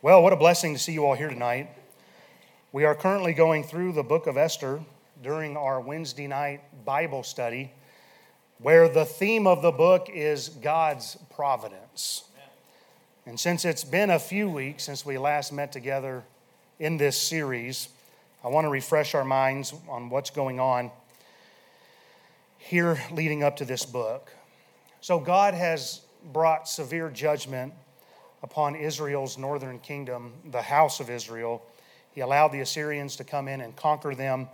Well, what a blessing to see you all here tonight. We are currently going through the book of Esther during our Wednesday night Bible study, where the theme of the book is God's providence. And since it's been a few weeks since we last met together in this series, I want to refresh our minds on what's going on here leading up to this book. So, God has brought severe judgment upon Israel's northern kingdom, the house of Israel. He allowed the Assyrians to come in and conquer them,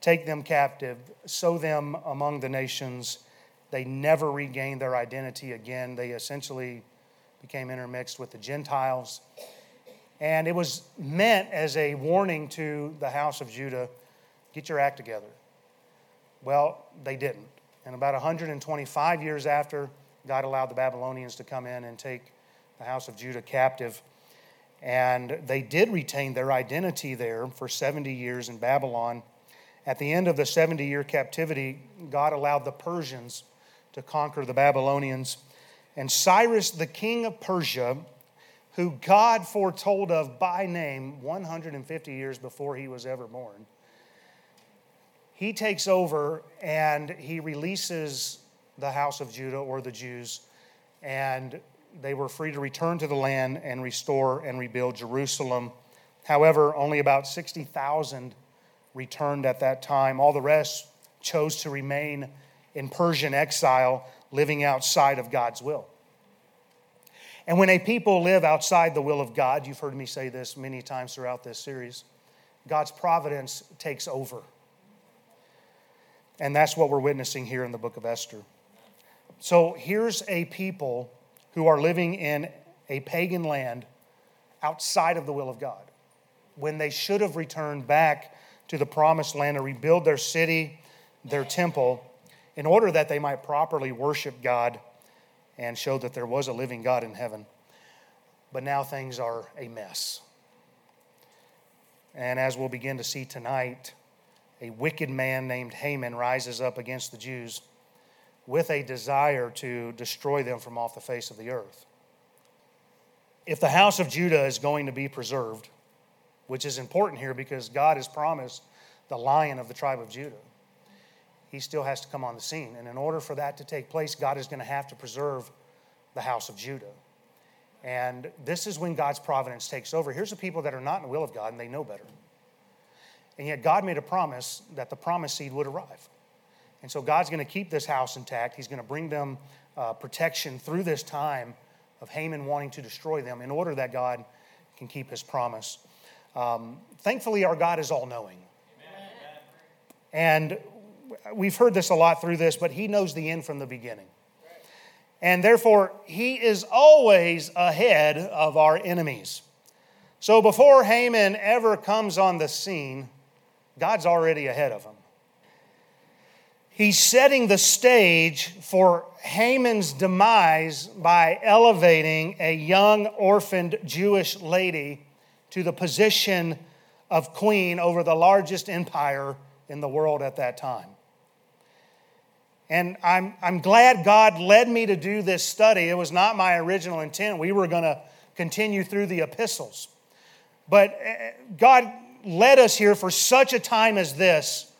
take them captive, sow them among the nations. They never regained their identity again. They essentially became intermixed with the Gentiles. And it was meant as a warning to the house of Judah get your act together. Well, they didn't. And about 125 years after, God allowed the Babylonians to come in and take the house of Judah captive. And they did retain their identity there for 70 years in Babylon. At the end of the 70 year captivity, God allowed the Persians to conquer the Babylonians. And Cyrus, the king of Persia, who God foretold of by name 150 years before he was ever born, he takes over and he releases the house of Judah or the Jews, and they were free to return to the land and restore and rebuild Jerusalem. However, only about 60,000 returned at that time. All the rest chose to remain in Persian exile, living outside of God's will. And when a people live outside the will of God, you've heard me say this many times throughout this series, God's providence takes over. And that's what we're witnessing here in the book of Esther. So here's a people who are living in a pagan land outside of the will of God when they should have returned back to the promised land to rebuild their city, their temple, in order that they might properly worship God and show that there was a living God in heaven. But now things are a mess. And as we'll begin to see tonight, a wicked man named Haman rises up against the Jews with a desire to destroy them from off the face of the earth. If the house of Judah is going to be preserved, which is important here because God has promised the lion of the tribe of Judah, he still has to come on the scene. And in order for that to take place, God is going to have to preserve the house of Judah. And this is when God's providence takes over. Here's the people that are not in the will of God and they know better. And yet, God made a promise that the promised seed would arrive. And so God's going to keep this house intact. He's going to bring them uh, protection through this time of Haman wanting to destroy them in order that God can keep his promise. Um, thankfully, our God is all knowing. And we've heard this a lot through this, but he knows the end from the beginning. And therefore, he is always ahead of our enemies. So before Haman ever comes on the scene, God's already ahead of him he's setting the stage for Haman's demise by elevating a young orphaned Jewish lady to the position of queen over the largest empire in the world at that time. And I'm, I'm glad God led me to do this study. It was not my original intent. We were going to continue through the epistles. But eh, God led us here for such a time as this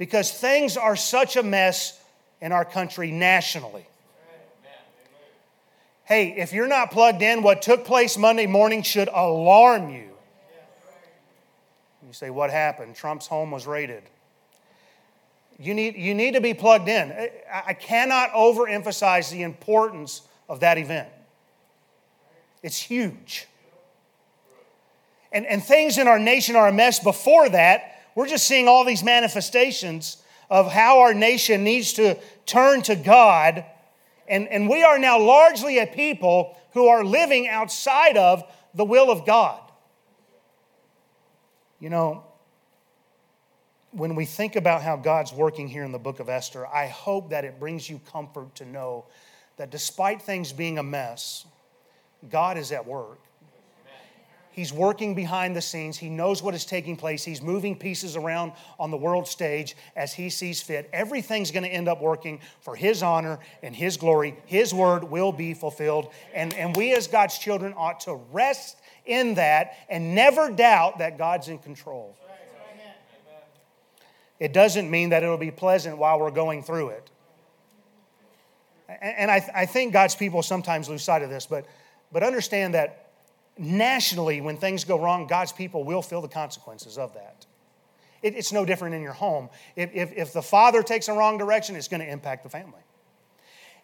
because things are such a mess in our country nationally. Hey, if you're not plugged in, what took place Monday morning should alarm you. You say, What happened? Trump's home was raided. You need, you need to be plugged in. I cannot overemphasize the importance of that event. It's huge. And, and things in our nation are a mess before that, we're just seeing all these manifestations of how our nation needs to turn to God. And, and we are now largely a people who are living outside of the will of God. You know, when we think about how God's working here in the book of Esther, I hope that it brings you comfort to know that despite things being a mess, God is at work. He's working behind the scenes. He knows what is taking place. He's moving pieces around on the world stage as he sees fit. Everything's going to end up working for his honor and his glory. His word will be fulfilled. And, and we, as God's children, ought to rest in that and never doubt that God's in control. It doesn't mean that it'll be pleasant while we're going through it. And I, I think God's people sometimes lose sight of this, but, but understand that nationally, when things go wrong, God's people will feel the consequences of that. It, it's no different in your home. If, if, if the father takes a wrong direction, it's going to impact the family.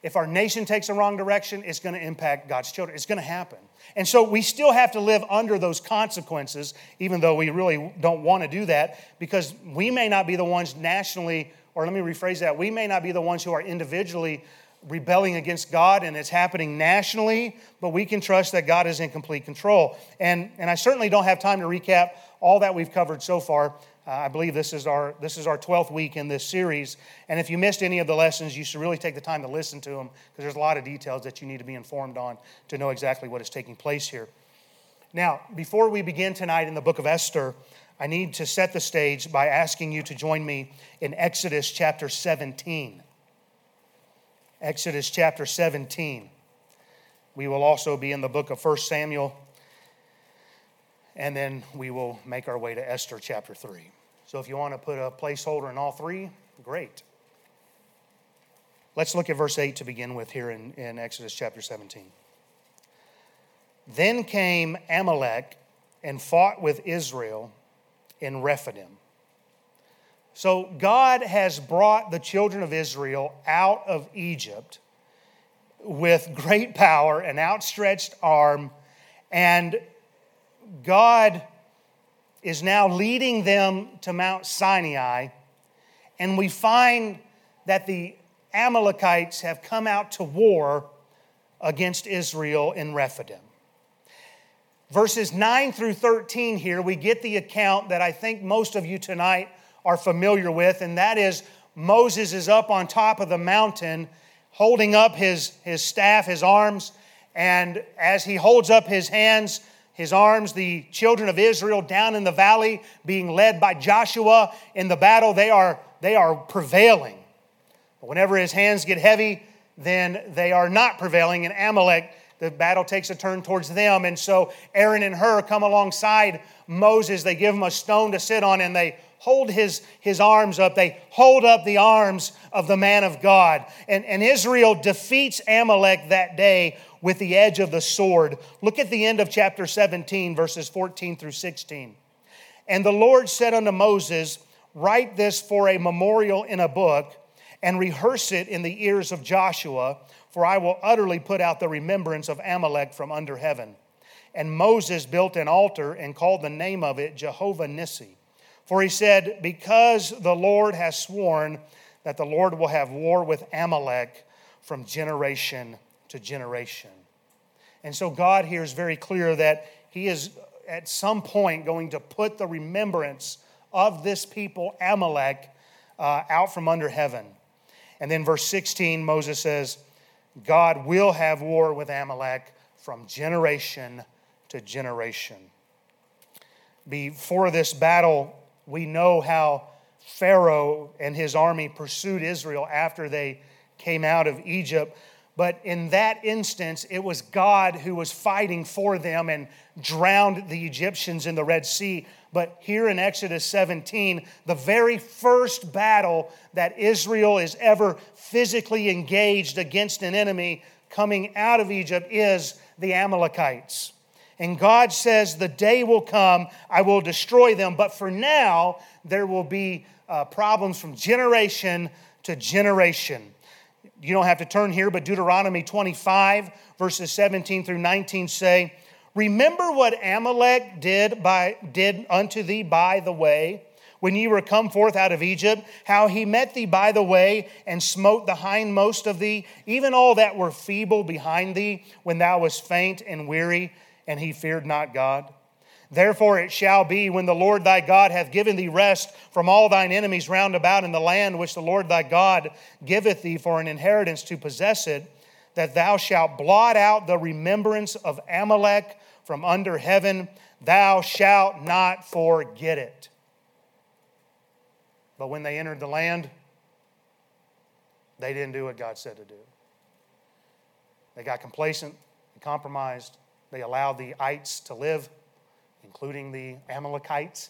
If our nation takes a wrong direction, it's going to impact God's children. It's going to happen. And so we still have to live under those consequences, even though we really don't want to do that, because we may not be the ones nationally, or let me rephrase that, we may not be the ones who are individually rebelling against God and it's happening nationally, but we can trust that God is in complete control. And, and I certainly don't have time to recap all that we've covered so far. Uh, I believe this is, our, this is our 12th week in this series. And if you missed any of the lessons, you should really take the time to listen to them because there's a lot of details that you need to be informed on to know exactly what is taking place here. Now, before we begin tonight in the book of Esther, I need to set the stage by asking you to join me in Exodus chapter 17. Exodus chapter 17. We will also be in the book of 1 Samuel, and then we will make our way to Esther chapter 3. So if you want to put a placeholder in all three, great. Let's look at verse 8 to begin with here in, in Exodus chapter 17. Then came Amalek and fought with Israel in Rephidim. So God has brought the children of Israel out of Egypt with great power, and outstretched arm, and God is now leading them to Mount Sinai. And we find that the Amalekites have come out to war against Israel in Rephidim. Verses 9 through 13 here, we get the account that I think most of you tonight are familiar with, and that is Moses is up on top of the mountain holding up his, his staff, his arms, and as he holds up his hands, his arms, the children of Israel down in the valley, being led by Joshua in the battle, they are, they are prevailing. But whenever his hands get heavy, then they are not prevailing, and Amalek the battle takes a turn towards them. And so Aaron and Hur come alongside Moses. They give him a stone to sit on and they hold his, his arms up. They hold up the arms of the man of God. And, and Israel defeats Amalek that day with the edge of the sword. Look at the end of chapter 17, verses 14 through 16. And the Lord said unto Moses, Write this for a memorial in a book and rehearse it in the ears of Joshua, for I will utterly put out the remembrance of Amalek from under heaven. And Moses built an altar and called the name of it Jehovah Nissi. For he said, Because the Lord has sworn that the Lord will have war with Amalek from generation to generation. And so God here is very clear that he is at some point going to put the remembrance of this people, Amalek, uh, out from under heaven. And then verse 16, Moses says, God will have war with Amalek from generation to generation. Before this battle, we know how Pharaoh and his army pursued Israel after they came out of Egypt. But in that instance, it was God who was fighting for them and drowned the Egyptians in the Red Sea. But here in Exodus 17, the very first battle that Israel is ever physically engaged against an enemy coming out of Egypt is the Amalekites. And God says, The day will come, I will destroy them. But for now, there will be uh, problems from generation to generation. You don't have to turn here, but Deuteronomy 25, verses 17 through 19 say, Remember what Amalek did, by, did unto thee by the way, when ye were come forth out of Egypt, how he met thee by the way and smote the hindmost of thee, even all that were feeble behind thee, when thou wast faint and weary and he feared not God. Therefore it shall be when the Lord thy God hath given thee rest from all thine enemies round about in the land which the Lord thy God giveth thee for an inheritance to possess it, that thou shalt blot out the remembrance of Amalek from under heaven. Thou shalt not forget it. But when they entered the land, they didn't do what God said to do. They got complacent and compromised. They allowed the ites to live, including the Amalekites.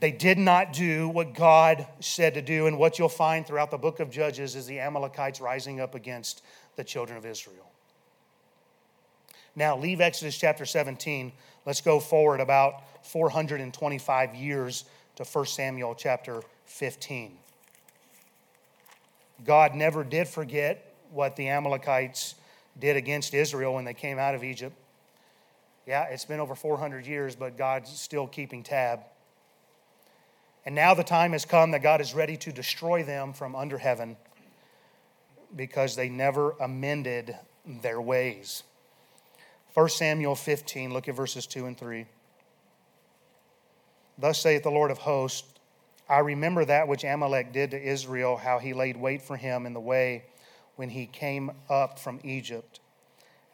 They did not do what God said to do. And what you'll find throughout the book of Judges is the Amalekites rising up against the children of Israel. Now, leave Exodus chapter 17. Let's go forward about 425 years to 1 Samuel chapter 15. God never did forget what the Amalekites did against Israel when they came out of Egypt. Yeah, it's been over 400 years, but God's still keeping tab. And now the time has come that God is ready to destroy them from under heaven because they never amended their ways. 1 Samuel 15, look at verses 2 and 3. Thus saith the Lord of hosts I remember that which Amalek did to Israel, how he laid wait for him in the way when he came up from Egypt.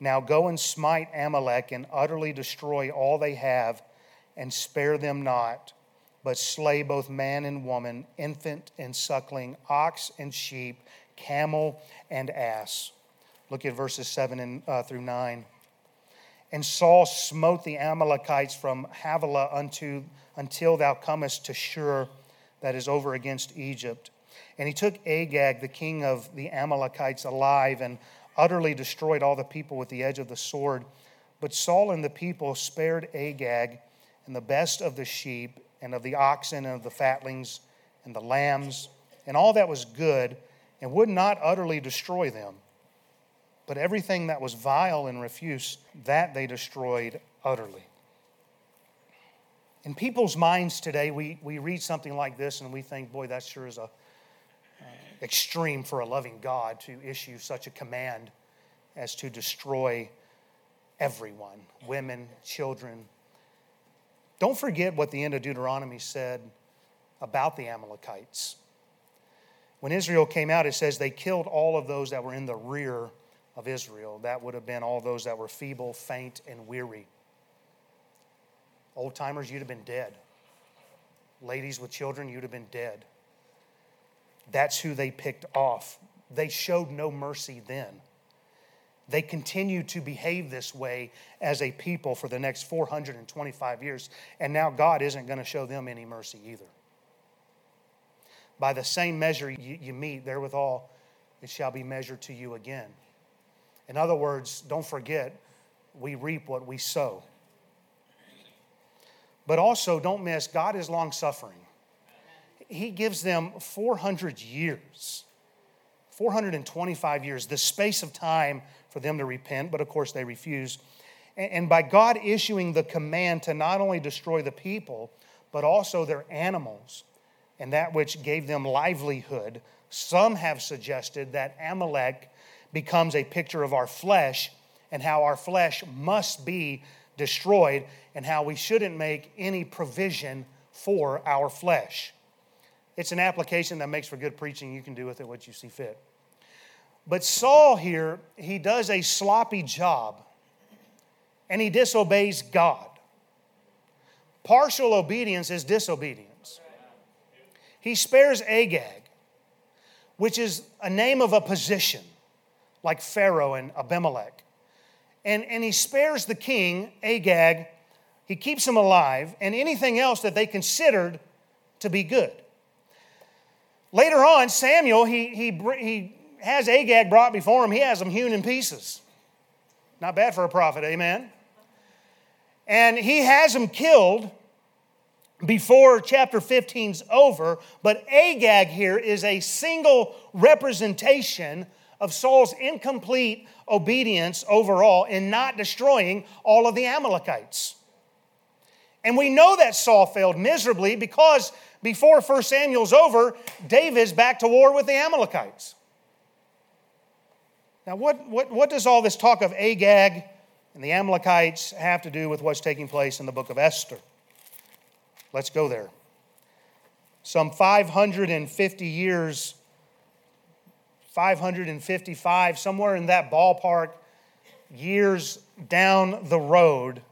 Now go and smite Amalek and utterly destroy all they have, and spare them not, but slay both man and woman, infant and suckling, ox and sheep, camel and ass. Look at verses 7 and, uh, through 9. And Saul smote the Amalekites from Havilah unto, until thou comest to Shur, that is over against Egypt. And he took Agag, the king of the Amalekites, alive and utterly destroyed all the people with the edge of the sword. But Saul and the people spared Agag and the best of the sheep and of the oxen and of the fatlings and the lambs and all that was good and would not utterly destroy them. But everything that was vile and refuse, that they destroyed utterly. In people's minds today, we, we read something like this and we think, boy, that sure is a extreme for a loving God to issue such a command as to destroy everyone women, children. Don't forget what the end of Deuteronomy said about the Amalekites. When Israel came out, it says they killed all of those that were in the rear of Israel. That would have been all those that were feeble, faint, and weary. Old timers, you'd have been dead. Ladies with children, you'd have been dead. That's who they picked off. They showed no mercy then. They continue to behave this way as a people for the next 425 years, and now God isn't going to show them any mercy either. By the same measure you, you meet, therewithal it shall be measured to you again. In other words, don't forget, we reap what we sow. But also, don't miss, God is long suffering. He gives them 400 years, 425 years, the space of time for them to repent, but of course they refuse. And by God issuing the command to not only destroy the people, but also their animals and that which gave them livelihood, some have suggested that Amalek becomes a picture of our flesh and how our flesh must be destroyed and how we shouldn't make any provision for our flesh. It's an application that makes for good preaching. You can do with it what you see fit. But Saul here, he does a sloppy job and he disobeys God. Partial obedience is disobedience. He spares Agag, which is a name of a position like Pharaoh and Abimelech. And, and he spares the king, Agag, he keeps him alive, and anything else that they considered to be good. Later on, Samuel, he, he, he has Agag brought before him, he has him hewn in pieces. Not bad for a prophet, amen? And he has him killed before chapter 15's over, but Agag here is a single representation of Saul's incomplete obedience overall in not destroying all of the Amalekites. And we know that Saul failed miserably because before 1 Samuel's over, David's back to war with the Amalekites. Now, what, what, what does all this talk of Agag and the Amalekites have to do with what's taking place in the book of Esther? Let's go there. Some 550 years 555, somewhere in that ballpark, years down the road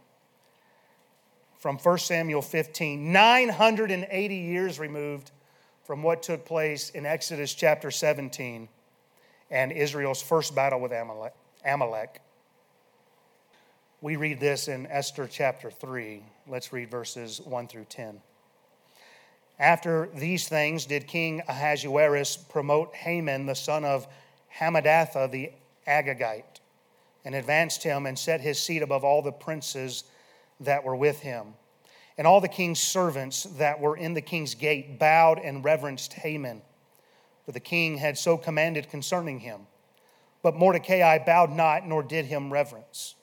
from 1 Samuel 15, 980 years removed from what took place in Exodus chapter 17 and Israel's first battle with Amalek. We read this in Esther chapter 3. Let's read verses 1 through 10. After these things, did King Ahasuerus promote Haman, the son of Hammedatha the Agagite, and advanced him and set his seat above all the princes that were with him. And all the king's servants that were in the king's gate bowed and reverenced Haman, for the king had so commanded concerning him. But Mordecai bowed not, nor did him reverence.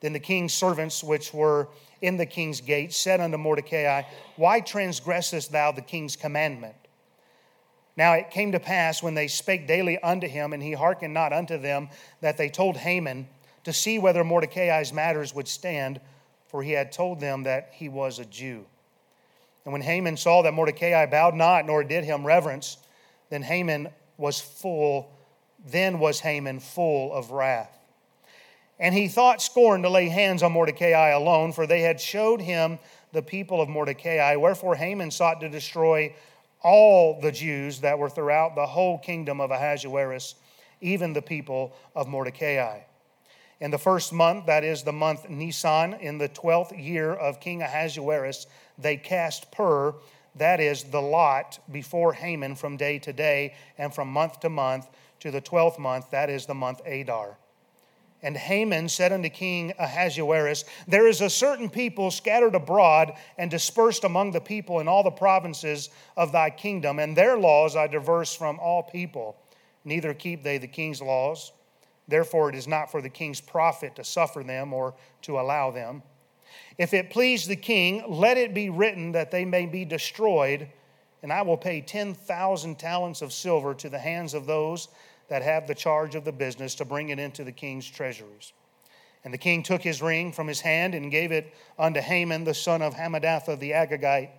Then the king's servants, which were in the king's gate, said unto Mordecai, Why transgressest thou the king's commandment? Now it came to pass when they spake daily unto him, and he hearkened not unto them, that they told Haman to see whether Mordecai's matters would stand, for he had told them that he was a Jew. And when Haman saw that Mordecai bowed not, nor did him reverence, then Haman was full, then was Haman full of wrath. And he thought scorn to lay hands on Mordecai alone, for they had showed him the people of Mordecai. Wherefore Haman sought to destroy all the Jews that were throughout the whole kingdom of Ahasuerus, even the people of Mordecai. In the first month, that is the month Nisan, in the twelfth year of King Ahasuerus, they cast pur, that is the lot, before Haman from day to day, and from month to month, to the twelfth month, that is the month Adar. And Haman said unto King Ahasuerus, There is a certain people scattered abroad and dispersed among the people in all the provinces of thy kingdom, and their laws are diverse from all people. Neither keep they the king's laws. Therefore, it is not for the king's profit to suffer them or to allow them. If it please the king, let it be written that they may be destroyed, and I will pay 10,000 talents of silver to the hands of those that have the charge of the business to bring it into the king's treasuries. And the king took his ring from his hand and gave it unto Haman, the son of Hammedatha the Agagite,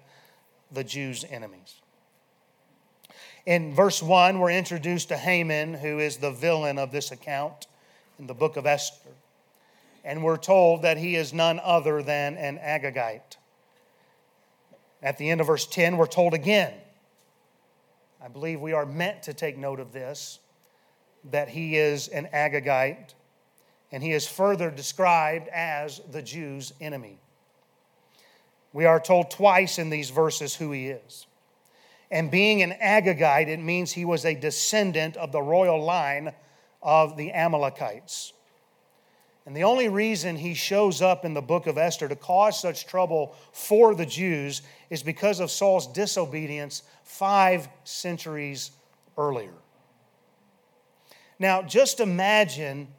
the Jews' enemies. In verse 1, we're introduced to Haman, who is the villain of this account in the book of Esther. And we're told that he is none other than an Agagite. At the end of verse 10, we're told again, I believe we are meant to take note of this that he is an Agagite, and he is further described as the Jews' enemy. We are told twice in these verses who he is. And being an Agagite, it means he was a descendant of the royal line of the Amalekites. And the only reason he shows up in the book of Esther to cause such trouble for the Jews is because of Saul's disobedience five centuries earlier. Now, just imagine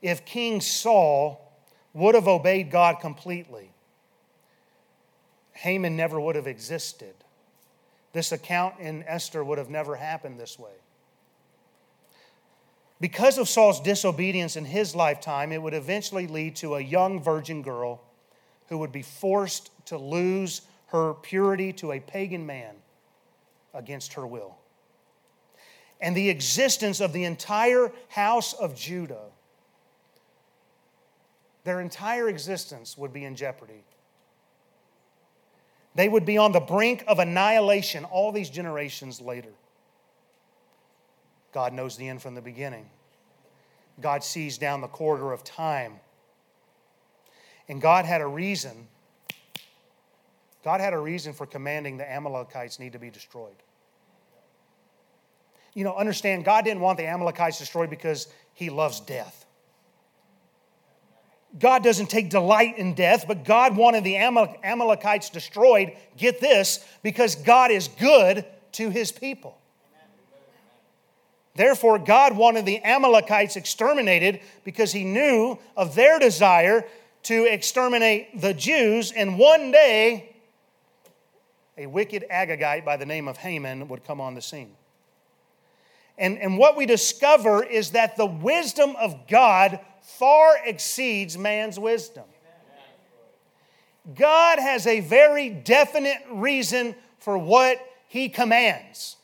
if King Saul would have obeyed God completely. Haman never would have existed. This account in Esther would have never happened this way. Because of Saul's disobedience in his lifetime, it would eventually lead to a young virgin girl who would be forced to lose her purity to a pagan man against her will and the existence of the entire house of Judah, their entire existence would be in jeopardy. They would be on the brink of annihilation all these generations later. God knows the end from the beginning. God sees down the corridor of time. And God had a reason. God had a reason for commanding the Amalekites need to be destroyed you know, understand God didn't want the Amalekites destroyed because he loves death. God doesn't take delight in death, but God wanted the Amalekites destroyed, get this, because God is good to his people. Therefore, God wanted the Amalekites exterminated because he knew of their desire to exterminate the Jews, and one day a wicked Agagite by the name of Haman would come on the scene. And, and what we discover is that the wisdom of God far exceeds man's wisdom. God has a very definite reason for what he commands.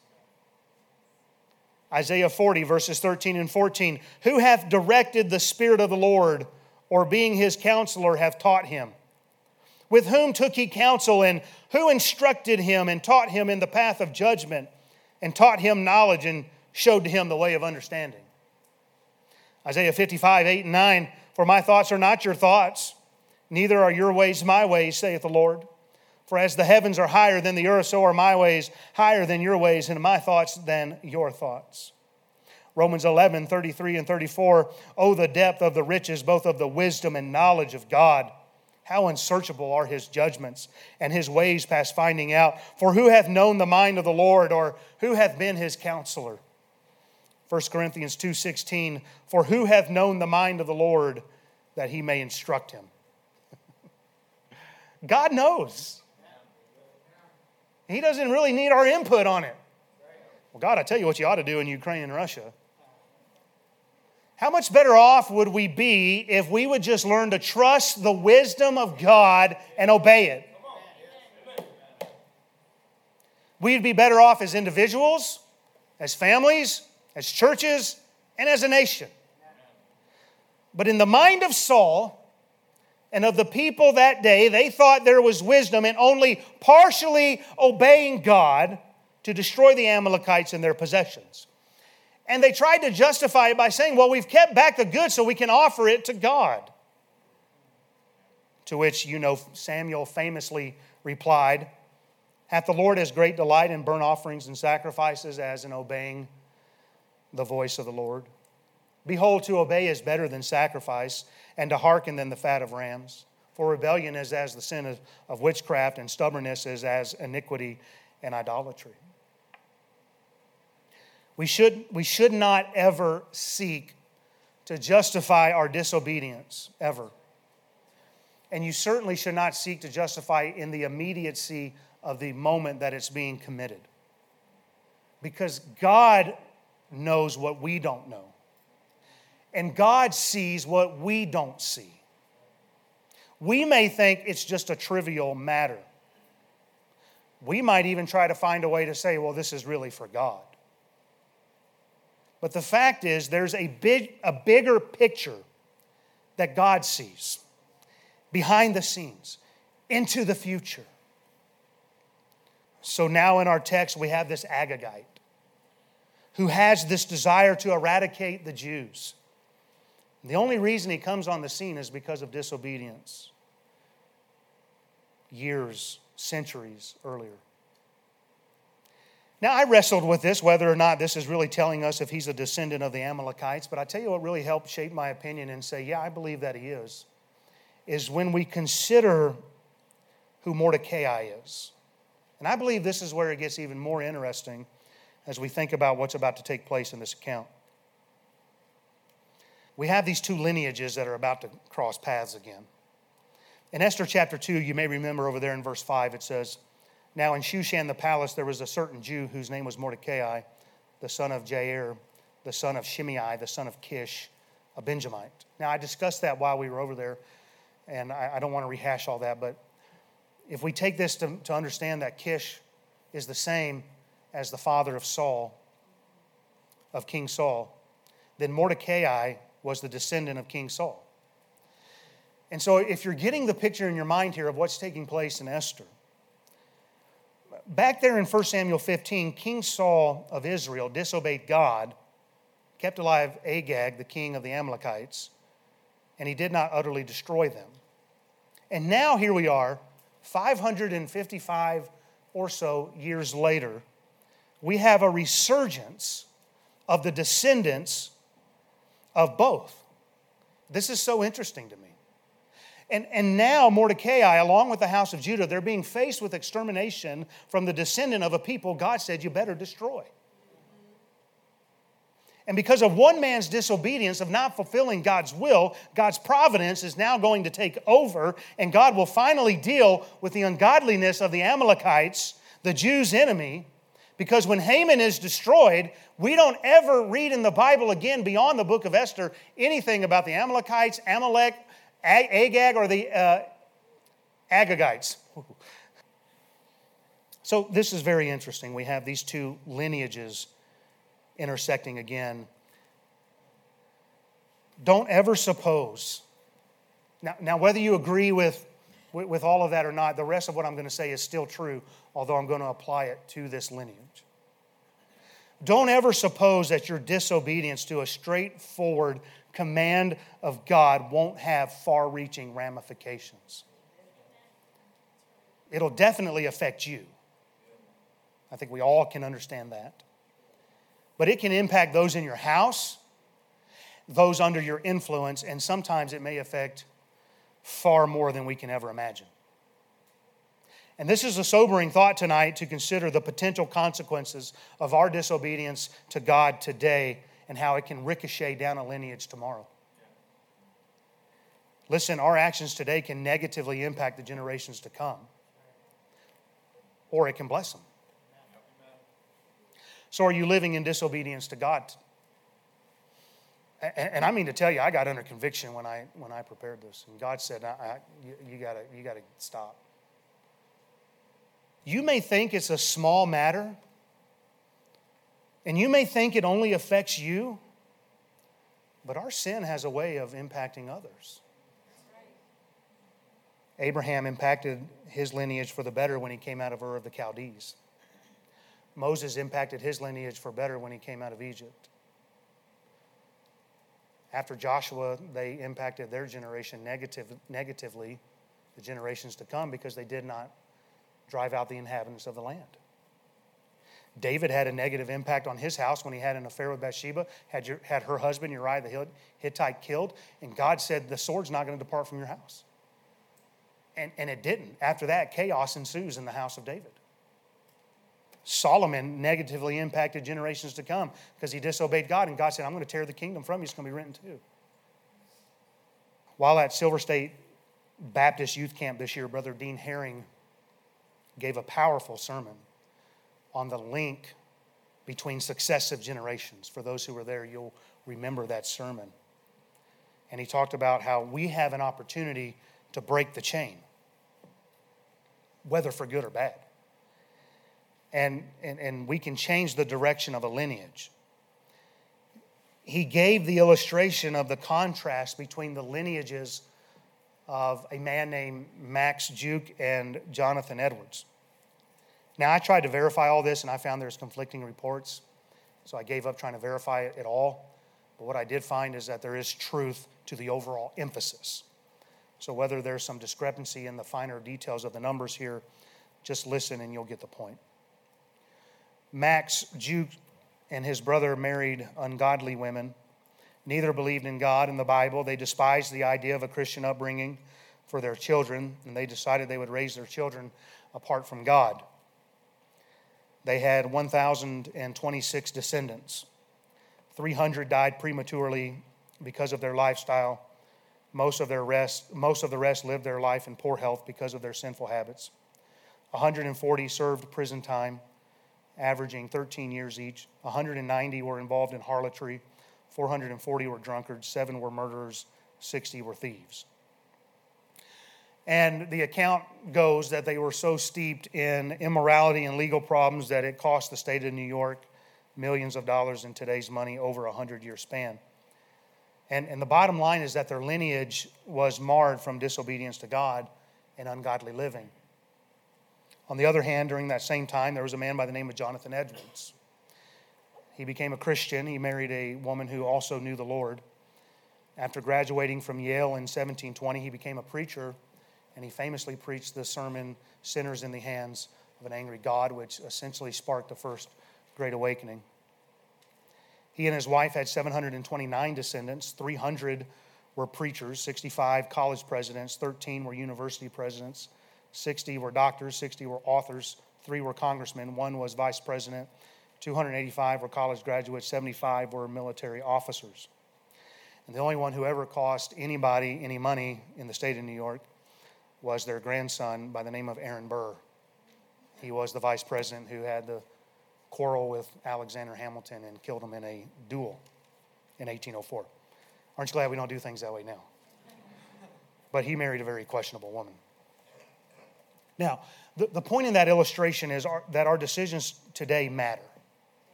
Isaiah 40, verses 13 and 14. Who hath directed the Spirit of the Lord, or being his counselor, hath taught him? With whom took he counsel, and who instructed him, and taught him in the path of judgment, and taught him knowledge, and showed to him the way of understanding? Isaiah 55, 8 and 9. For my thoughts are not your thoughts, neither are your ways my ways, saith the Lord. For as the heavens are higher than the earth, so are my ways higher than your ways, and my thoughts than your thoughts. Romans 11, 33 and 34. Oh, the depth of the riches, both of the wisdom and knowledge of God. How unsearchable are his judgments, and his ways past finding out. For who hath known the mind of the Lord, or who hath been his counselor? 1 Corinthians 2:16 For who hath known the mind of the Lord that he may instruct him? God knows. He doesn't really need our input on it. Well, God, I tell you what you ought to do in Ukraine and Russia. How much better off would we be if we would just learn to trust the wisdom of God and obey it? We'd be better off as individuals, as families, as churches, and as a nation. But in the mind of Saul and of the people that day, they thought there was wisdom in only partially obeying God to destroy the Amalekites and their possessions. And they tried to justify it by saying, well, we've kept back the good so we can offer it to God. To which, you know, Samuel famously replied, Hath the Lord as great delight in burnt offerings and sacrifices as in obeying the voice of the Lord. Behold, to obey is better than sacrifice, and to hearken than the fat of rams. For rebellion is as the sin of, of witchcraft, and stubbornness is as iniquity and idolatry. We should, we should not ever seek to justify our disobedience, ever. And you certainly should not seek to justify in the immediacy of the moment that it's being committed. Because God knows what we don't know. And God sees what we don't see. We may think it's just a trivial matter. We might even try to find a way to say, well, this is really for God. But the fact is, there's a, big, a bigger picture that God sees behind the scenes, into the future. So now in our text, we have this Agagite who has this desire to eradicate the Jews. The only reason he comes on the scene is because of disobedience years, centuries earlier. Now, I wrestled with this, whether or not this is really telling us if he's a descendant of the Amalekites, but I tell you what really helped shape my opinion and say, yeah, I believe that he is, is when we consider who Mordecai is. And I believe this is where it gets even more interesting as we think about what's about to take place in this account. We have these two lineages that are about to cross paths again. In Esther chapter 2, you may remember over there in verse 5, it says, Now in Shushan the palace there was a certain Jew whose name was Mordecai, the son of Jair, the son of Shimei, the son of Kish, a Benjamite. Now I discussed that while we were over there, and I, don't want to rehash all that, but if we take this to, to understand that Kish is the same as the father of Saul, of King Saul, then Mordecai was the descendant of King Saul. And so, if you're getting the picture in your mind here of what's taking place in Esther, back there in 1 Samuel 15, King Saul of Israel disobeyed God, kept alive Agag, the king of the Amalekites, and he did not utterly destroy them. And now here we are, 555 or so years later, we have a resurgence of the descendants of both. This is so interesting to me. And, and now Mordecai, along with the house of Judah, they're being faced with extermination from the descendant of a people God said you better destroy. And because of one man's disobedience of not fulfilling God's will, God's providence is now going to take over, and God will finally deal with the ungodliness of the Amalekites, the Jews' enemy, because when Haman is destroyed, we don't ever read in the Bible again beyond the book of Esther anything about the Amalekites, Amalek, Agag, or the uh, Agagites. So this is very interesting. We have these two lineages intersecting again. Don't ever suppose. Now, now whether you agree with, with, all of that or not, the rest of what I'm going to say is still true, although I'm going to apply it to this lineage. Don't ever suppose that your disobedience to a straightforward command of God won't have far reaching ramifications. It'll definitely affect you. I think we all can understand that. But it can impact those in your house, those under your influence, and sometimes it may affect far more than we can ever imagine. And this is a sobering thought tonight to consider the potential consequences of our disobedience to God today and how it can ricochet down a lineage tomorrow. Listen, our actions today can negatively impact the generations to come, or it can bless them. So, are you living in disobedience to God? And, I mean to tell you, I got under conviction when I when I prepared this, and God said, I, I, "You, you gotta you gotta stop." You may think it's a small matter, and you may think it only affects you, but our sin has a way of impacting others. Abraham impacted his lineage for the better when he came out of Ur of the Chaldees. Moses impacted his lineage for better when he came out of Egypt. After Joshua, they impacted their generation negative, negatively, the generations to come, because they did not drive out the inhabitants of the land. David had a negative impact on his house when he had an affair with Bathsheba, had, your, had her husband Uriah the Hittite killed, and God said, The sword's not going to depart from your house. And, and it didn't. After that, chaos ensues in the house of David. Solomon negatively impacted generations to come because he disobeyed God, and God said, I'm going to tear the kingdom from you, it's going to be written too. While at Silver State Baptist Youth Camp this year, Brother Dean Herring gave a powerful sermon on the link between successive generations. For those who were there, you'll remember that sermon. And he talked about how we have an opportunity to break the chain, whether for good or bad. And, and, and we can change the direction of a lineage. He gave the illustration of the contrast between the lineages of a man named Max Juke and Jonathan Edwards. Now, I tried to verify all this and I found there's conflicting reports, so I gave up trying to verify it at all. But what I did find is that there is truth to the overall emphasis. So, whether there's some discrepancy in the finer details of the numbers here, just listen and you'll get the point. Max Juke and his brother married ungodly women. Neither believed in God and the Bible. They despised the idea of a Christian upbringing for their children, and they decided they would raise their children apart from God. They had 1,026 descendants. 300 died prematurely because of their lifestyle. Most of, their rest, most of the rest lived their life in poor health because of their sinful habits. 140 served prison time, averaging 13 years each. 190 were involved in harlotry. 440 were drunkards, seven were murderers, 60 were thieves. And the account goes that they were so steeped in immorality and legal problems that it cost the state of New York millions of dollars in today's money over a 100 year span. And, and the bottom line is that their lineage was marred from disobedience to God and ungodly living. On the other hand, during that same time, there was a man by the name of Jonathan Edwards. He became a Christian. He married a woman who also knew the Lord. After graduating from Yale in 1720, he became a preacher, and he famously preached the sermon, Sinners in the Hands of an Angry God, which essentially sparked the first Great Awakening. He and his wife had 729 descendants, 300 were preachers, 65 college presidents, 13 were university presidents, 60 were doctors, 60 were authors, three were congressmen, one was vice president, 285 were college graduates, 75 were military officers. And the only one who ever cost anybody any money in the state of New York was their grandson by the name of Aaron Burr. He was the vice president who had the quarrel with Alexander Hamilton and killed him in a duel in 1804. Aren't you glad we don't do things that way now? But he married a very questionable woman. Now, the, the point in that illustration is our, that our decisions today matter.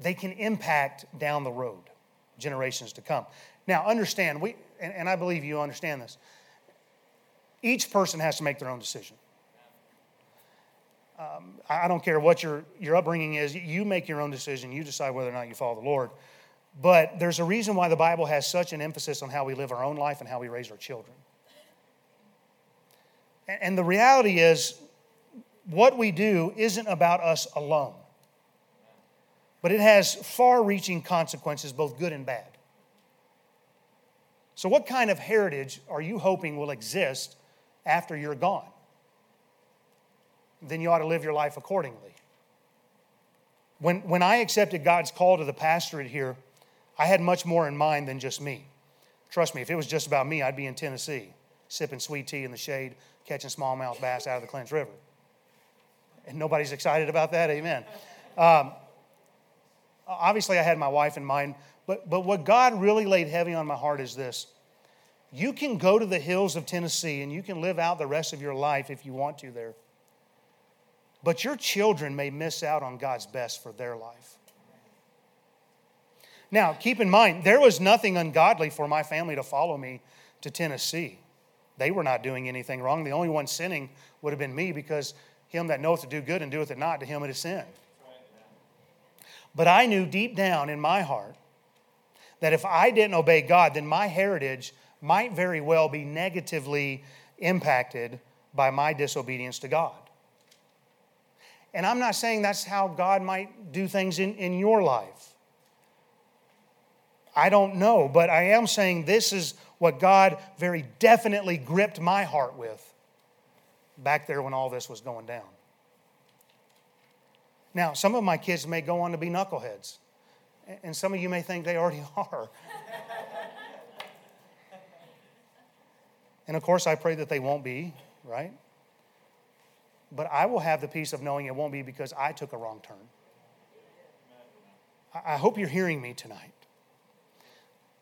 They can impact down the road, generations to come. Now, understand, we, and, and I believe you understand this, each person has to make their own decision. Um, I don't care what your, your upbringing is, you make your own decision. You decide whether or not you follow the Lord. But there's a reason why the Bible has such an emphasis on how we live our own life and how we raise our children. And the reality is, what we do isn't about us alone, but it has far reaching consequences, both good and bad. So, what kind of heritage are you hoping will exist after you're gone? Then you ought to live your life accordingly. When, when I accepted God's call to the pastorate here, I had much more in mind than just me. Trust me, if it was just about me, I'd be in Tennessee, sipping sweet tea in the shade, catching smallmouth bass out of the Clinch River. And nobody's excited about that, amen. Um, obviously, I had my wife in mind, but, but what God really laid heavy on my heart is this. You can go to the hills of Tennessee and you can live out the rest of your life if you want to there. But your children may miss out on God's best for their life. Now, keep in mind, there was nothing ungodly for my family to follow me to Tennessee. They were not doing anything wrong. The only one sinning would have been me because him that knoweth to do good and doeth it not, to him it is sin. But I knew deep down in my heart that if I didn't obey God, then my heritage might very well be negatively impacted by my disobedience to God. And I'm not saying that's how God might do things in, in your life. I don't know, but I am saying this is what God very definitely gripped my heart with back there when all this was going down. Now, some of my kids may go on to be knuckleheads, and some of you may think they already are. and of course, I pray that they won't be, right? But I will have the peace of knowing it won't be because I took a wrong turn. I hope you're hearing me tonight.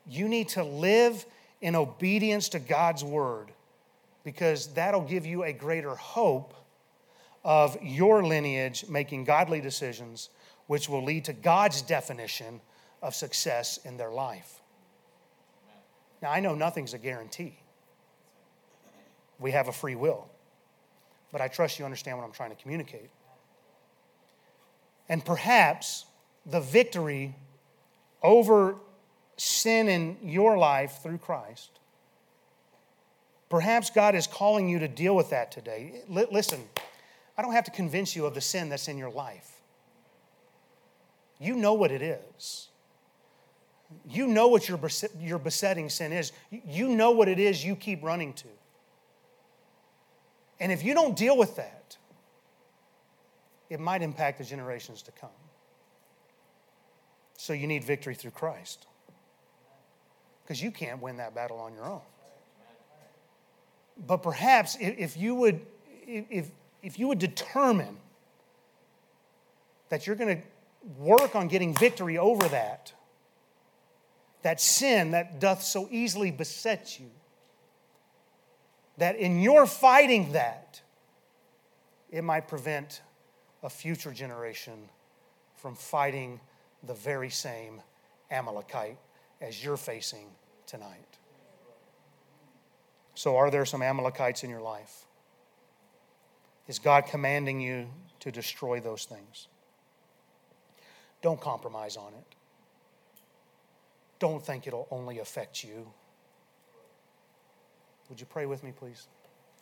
You need to live in obedience to God's word because that'll give you a greater hope of your lineage making godly decisions, which will lead to God's definition of success in their life. Now, I know nothing's a guarantee, we have a free will, but I trust you understand what I'm trying to communicate. And perhaps the victory over sin in your life through Christ. Perhaps God is calling you to deal with that today. Listen, I don't have to convince you of the sin that's in your life. You know what it is. You know what your, your besetting sin is. You know what it is you keep running to. And if you don't deal with that, it might impact the generations to come. So you need victory through Christ because you can't win that battle on your own. But perhaps if you would, if, if you would determine that you're going to work on getting victory over that, that sin that doth so easily beset you, that in your fighting that, it might prevent a future generation from fighting the very same Amalekite as you're facing tonight. So, are there some Amalekites in your life? Is God commanding you to destroy those things? Don't compromise on it. Don't think it'll only affect you. Would you pray with me, please?